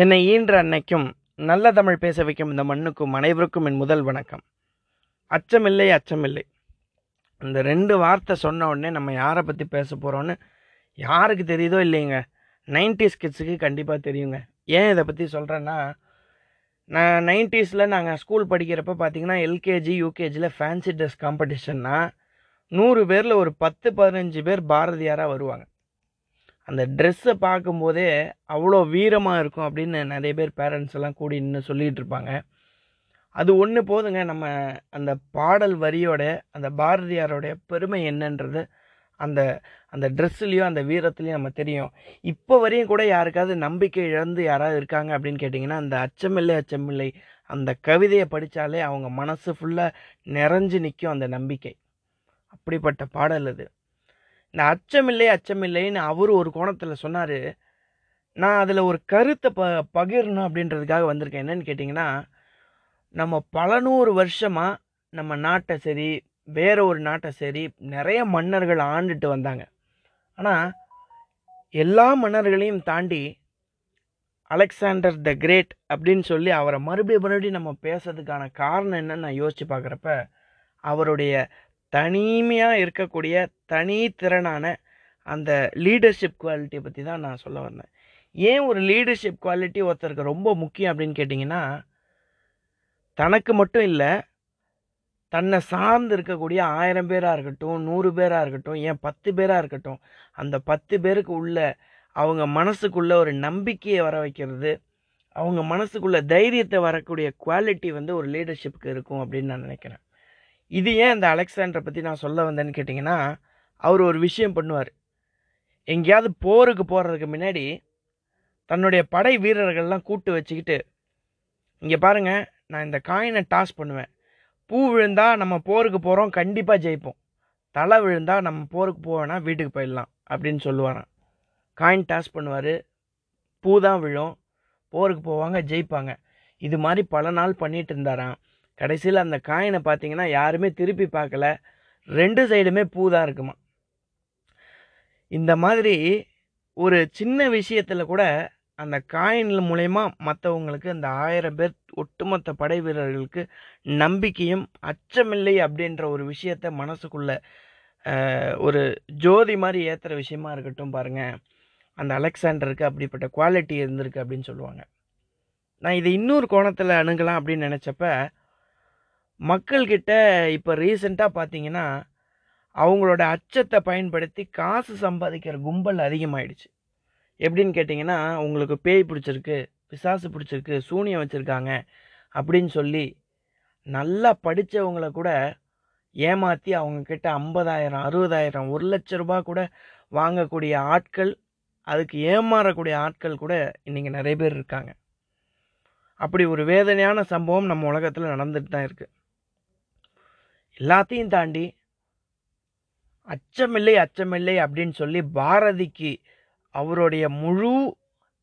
என்னை ஈன்ற அன்னைக்கும் நல்ல தமிழ் பேச வைக்கும் இந்த மண்ணுக்கும் அனைவருக்கும் என் முதல் வணக்கம். அச்சமில்லை அச்சமில்லை. இந்த ரெண்டு வார்த்தை சொன்ன உடனே நம்ம யாரை பற்றி பேச போகிறோன்னு யாருக்கு தெரியுதோ இல்லைங்க. நைன்டிஸ் கிட்ஸுக்கு கண்டிப்பாக தெரியுங்க. ஏன் இதை பற்றி சொல்கிறேன்னா நான் நைன்டிஸில் நாங்கள் ஸ்கூல் படிக்கிறப்ப பார்த்தீங்கன்னா எல்கேஜி யூகேஜியில் ஃபேன்சி ட்ரெஸ் காம்படிஷன்னா நூறு பேரில் ஒரு பத்து பதினஞ்சு பேர் பாரதியாராக வருவாங்க. அந்த ட்ரெஸ்ஸை பார்க்கும்போதே அவ்வளோ வீரமாக இருக்கும் அப்படின்னு நிறைய பேர் பேரண்ட்ஸ் எல்லாம் கூடி நின்று சொல்லிகிட்டு இருப்பாங்க. அது ஒன்று போதுங்க நம்ம அந்த பாடல் வரியோட அந்த பாரதியாரோடைய பெருமை என்னன்றது அந்த அந்த ட்ரெஸ்ஸுலேயும் அந்த வீரத்துலேயும் நம்ம தெரியும். இப்போ வரையும் கூட யாருக்காவது நம்பிக்கை இழந்து யாராவது இருக்காங்க அப்படின்னு கேட்டிங்கன்னா அந்த அச்சமில்லை அச்சமில்லை அந்த கவிதையை படித்தாலே அவங்க மனசு ஃபுல்லாக நிறைஞ்சு நிற்கும் அந்த நம்பிக்கை. அப்படிப்பட்ட பாடல் அது. இந்த அச்சமில்லை அச்சமில்லைன்னு அவர் ஒரு கோணத்தில் சொன்னார். நான் அதில் ஒரு கருத்தை ப பகிரணும் அப்படின்றதுக்காக வந்திருக்கேன். என்னன்னு கேட்டிங்கன்னா நம்ம பல நூறு வருஷமாக நம்ம நாட்டை சரி வேற ஒரு நாட்டை சரி நிறைய மன்னர்கள் ஆண்டுட்டு வந்தாங்க. ஆனால் எல்லா மன்னர்களையும் தாண்டி அலெக்சாண்டர் த கிரேட் அப்படின்னு சொல்லி அவரை மறுபடியும் மறுபடியும் நம்ம பேசுறதுக்கான காரணம் என்னன்னு நான் யோசித்து பார்க்குறப்ப அவருடைய தனிமையாக இருக்கக்கூடிய தனித்திறனான அந்த லீடர்ஷிப் குவாலிட்டியை பற்றி தான் நான் சொல்ல வந்தேன். ஏன் ஒரு லீடர்ஷிப் குவாலிட்டி ஒருத்தருக்கு ரொம்ப முக்கியம் அப்படின்னு கேட்டிங்கன்னா தனக்கு மட்டும் இல்லை தன்னை சார்ந்து இருக்கக்கூடிய ஆயிரம் பேராக இருக்கட்டும் நூறு பேராக இருக்கட்டும் ஏன் பத்து பேராக இருக்கட்டும் அந்த பத்து பேருக்கு உள்ள அவங்க மனசுக்குள்ள ஒரு நம்பிக்கையை வர வைக்கிறது அவங்க மனசுக்குள்ள தைரியத்தை வரக்கூடிய குவாலிட்டி வந்து ஒரு லீடர்ஷிப்புக்கு இருக்கும் அப்படின்னு நான் நினைக்கிறேன். இது ஏன் இந்த அலெக்சாண்டரை பற்றி நான் சொல்ல வந்தேன்னு கேட்டிங்கன்னா அவர் ஒரு விஷயம் பண்ணுவார். எங்கேயாவது போருக்கு போகிறதுக்கு முன்னாடி தன்னுடைய படை வீரர்கள்லாம் கூட்டு வச்சுக்கிட்டு இங்கே பாருங்கள் நான் இந்த காயினை டாஸ் பண்ணுவேன். பூ விழுந்தால் நம்ம போருக்கு போகிறோம் கண்டிப்பாக ஜெயிப்போம். தலை விழுந்தால் நம்ம போருக்கு போவேனா வீட்டுக்கு போயிடலாம் அப்படின்னு சொல்லுவாராம். காயின் டாஸ் பண்ணுவார். பூ தான் விழும். போருக்கு போவாங்க ஜெயிப்பாங்க. இது மாதிரி பல நாள் பண்ணிகிட்டு இருந்தாராம். கடைசியில் அந்த காயினை பார்த்தீங்கன்னா யாருமே திருப்பி பார்க்கல. ரெண்டு சைடுமே பூ தான் இருக்குமா. இந்த மாதிரி ஒரு சின்ன விஷயத்தில் கூட அந்த காயின் மூலயமா மற்றவங்களுக்கு அந்த ஆயிரம் பேர் ஒட்டுமொத்த படை வீரர்களுக்கு நம்பிக்கையும் அச்சமில்லை அப்படின்ற ஒரு விஷயத்த மனசுக்குள்ள ஒரு ஜோதி மாதிரி ஏற்றுற விஷயமா இருக்கட்டும் பாருங்கள் அந்த அலெக்சாண்டருக்கு அப்படிப்பட்ட குவாலிட்டி இருந்திருக்கு அப்படின்னு சொல்லுவாங்க. நான் இதை இன்னொரு கோணத்தில் அணுகலாம் அப்படின்னு நினச்சப்ப மக்கள்கிட்ட இப்போ ரீசெண்டாக பார்த்தீங்கன்னா அவங்களோட அச்சத்தை பயன்படுத்தி காசு சம்பாதிக்கிற கும்பல் அதிகமாகிடுச்சு எப்படின்னு கேட்டிங்கன்னா உங்களுக்கு பேய் பிடிச்சிருக்கு பிசாசு பிடிச்சிருக்கு சூனியம் வச்சுருக்காங்க அப்படின்னு சொல்லி நல்லா படித்தவங்கள கூட ஏமாற்றி அவங்கக்கிட்ட ஐம்பதாயிரம் அறுபதாயிரம் ஒரு லட்ச ரூபா கூட வாங்கக்கூடிய ஆட்கள் அதுக்கு ஏமாறக்கூடிய ஆட்கள் கூட இன்றைக்கி நிறைய பேர் இருக்காங்க. அப்படி ஒரு வேதனையான சம்பவம் நம்ம உலகத்தில் நடந்துட்டு தான் இருக்குது எல்லாத்தையும் தாண்டி அச்சமில்லை அச்சமில்லை அப்படின்னு சொல்லி பாரதிக்கு அவருடைய முழு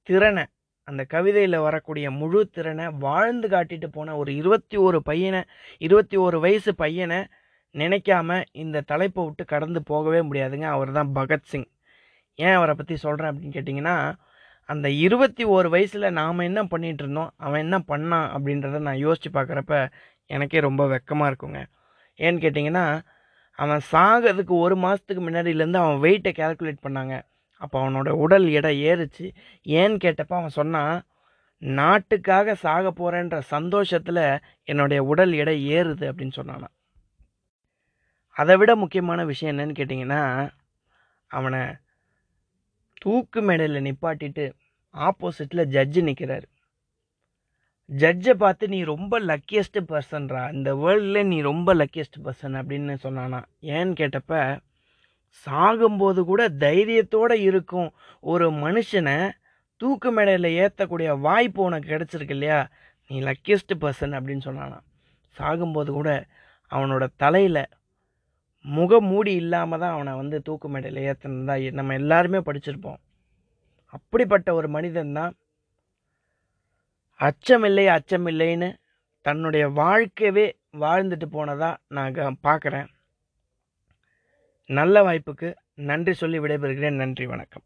திறனை அந்த கவிதையில் வரக்கூடிய முழு திறனை வாழ்ந்து காட்டிட்டு போன ஒரு இருபத்தி ஒரு பையனை இருபத்தி ஒரு வயசு பையனை நினைக்காம இந்த தலைப்பை விட்டு கடந்து போகவே முடியாதுங்க. அவர் தான் பகத்சிங் ஏன் அவரை பற்றி சொல்கிறேன் அப்படின்னு கேட்டிங்கன்னா அந்த இருபத்தி ஒரு வயசில் நாம் என்ன பண்ணிகிட்டு இருந்தோம் அவன் என்ன பண்ணான் அப்படின்றத நான் யோசித்து பார்க்குறப்ப எனக்கே ரொம்ப வெக்கமாக இருக்குங்க. ஏன்னு கேட்டிங்கன்னா அவன் சாகிறதுக்கு ஒரு மாதத்துக்கு முன்னாடியிலேருந்து அவன் வெயிட்டை கேல்குலேட் பண்ணாங்க. அப்போ அவனோட உடல் எடை ஏறுச்சு. ஏன்னு கேட்டப்போ அவன் சொன்னான் நாட்டுக்காக சாக போகிறேன்ற சந்தோஷத்தில் என்னுடைய உடல் எடை ஏறுது அப்படின்னு சொன்னான் அதை விட முக்கியமான விஷயம் என்னன்னு கேட்டிங்கன்னா அவனை தூக்கு மேடையில் நிப்பாட்டிட்டு ஆப்போசிட்டில் ஜட்ஜு நிற்கிறாரு ஜட்ஜை பார்த்து நீ ரொம்ப லக்கியஸ்ட் பர்சன்ரா இந்த வேர்ல்டில் நீ ரொம்ப லக்கியஸ்ட் பர்சன் அப்படின்னு சொன்னானா. ஏன்னு கேட்டப்ப சாகும்போது கூட தைரியத்தோடு இருக்கும். ஒரு மனுஷனை தூக்கு மேடையில் ஏற்றக்கூடிய வாய்ப்பு உனக்கு கிடச்சிருக்கு இல்லையா? நீ லக்கியஸ்ட் பர்சன் அப்படின்னு சொன்னானா. சாகும்போது கூட அவனோட தலையில் முக மூடி இல்லாமல் தான் அவனை வந்து தூக்கு மேடையில் ஏற்றினதா நம்ம எல்லாருமே படிச்சிருப்போம். அப்படிப்பட்ட ஒரு மனிதன் தான் அச்சமில்லை அச்சமில்லைன்னு தன்னுடைய வாழ்க்கையவே வாழ்ந்துட்டு போனதாக நான் பார்க்குறேன் நல்ல வாய்ப்புக்கு நன்றி சொல்லி விடைபெறுகிறேன். நன்றி வணக்கம்.